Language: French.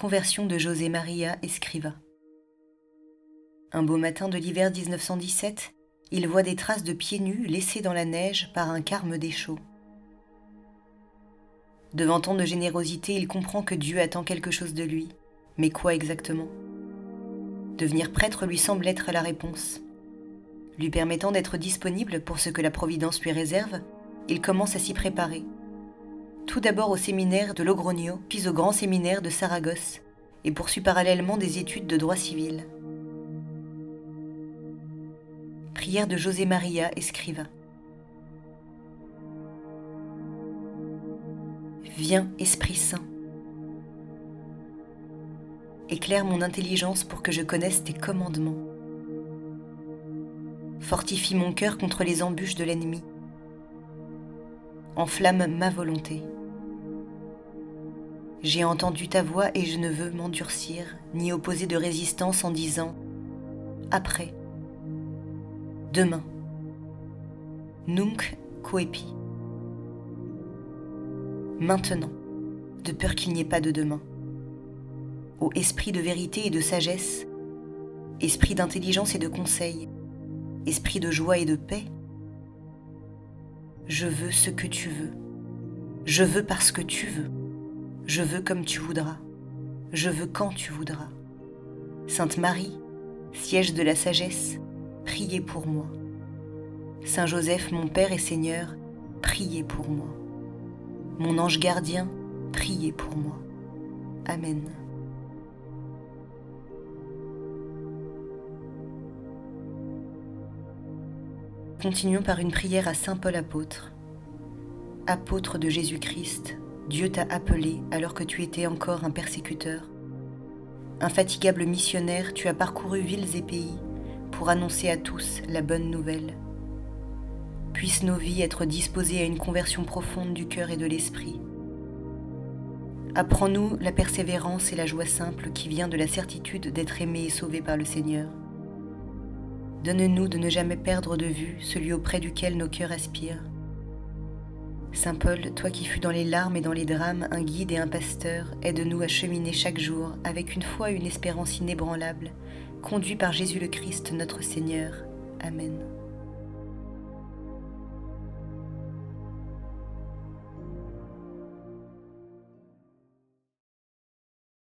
Conversion de José Maria Escriva. Un beau matin de l'hiver 1917, il voit des traces de pieds nus laissés dans la neige par un carme des chauds. Devant tant de générosité, il comprend que Dieu attend quelque chose de lui. Mais quoi exactement? Devenir prêtre lui semble être la réponse. Lui permettant d'être disponible pour ce que la Providence lui réserve, il commence à s'y préparer. Tout d'abord au séminaire de Logroño, puis au grand séminaire de Saragosse, et poursuit parallèlement des études de droit civil. Prière de José Maria Escriva. Viens, Esprit Saint. Éclaire mon intelligence pour que je connaisse tes commandements. Fortifie mon cœur contre les embûches de l'ennemi. Enflamme ma volonté. J'ai entendu ta voix et je ne veux m'endurcir, ni opposer de résistance en disant ⁇ Après, demain, nunc coepi ⁇ Maintenant, de peur qu'il n'y ait pas de demain. Ô esprit de vérité et de sagesse, esprit d'intelligence et de conseil, esprit de joie et de paix, je veux ce que tu veux. Je veux parce que tu veux. Je veux comme tu voudras. Je veux quand tu voudras. Sainte Marie, siège de la sagesse, priez pour moi. Saint Joseph, mon Père et Seigneur, priez pour moi. Mon ange gardien, priez pour moi. Amen. Continuons par une prière à Saint Paul apôtre. Apôtre de Jésus-Christ, Dieu t'a appelé alors que tu étais encore un persécuteur. Infatigable missionnaire, tu as parcouru villes et pays pour annoncer à tous la bonne nouvelle. Puissent nos vies être disposées à une conversion profonde du cœur et de l'esprit. Apprends-nous la persévérance et la joie simple qui vient de la certitude d'être aimé et sauvé par le Seigneur. Donne-nous de ne jamais perdre de vue celui auprès duquel nos cœurs aspirent. Saint Paul, toi qui fus dans les larmes et dans les drames un guide et un pasteur, aide-nous à cheminer chaque jour avec une foi et une espérance inébranlables, conduits par Jésus le Christ notre Seigneur. Amen.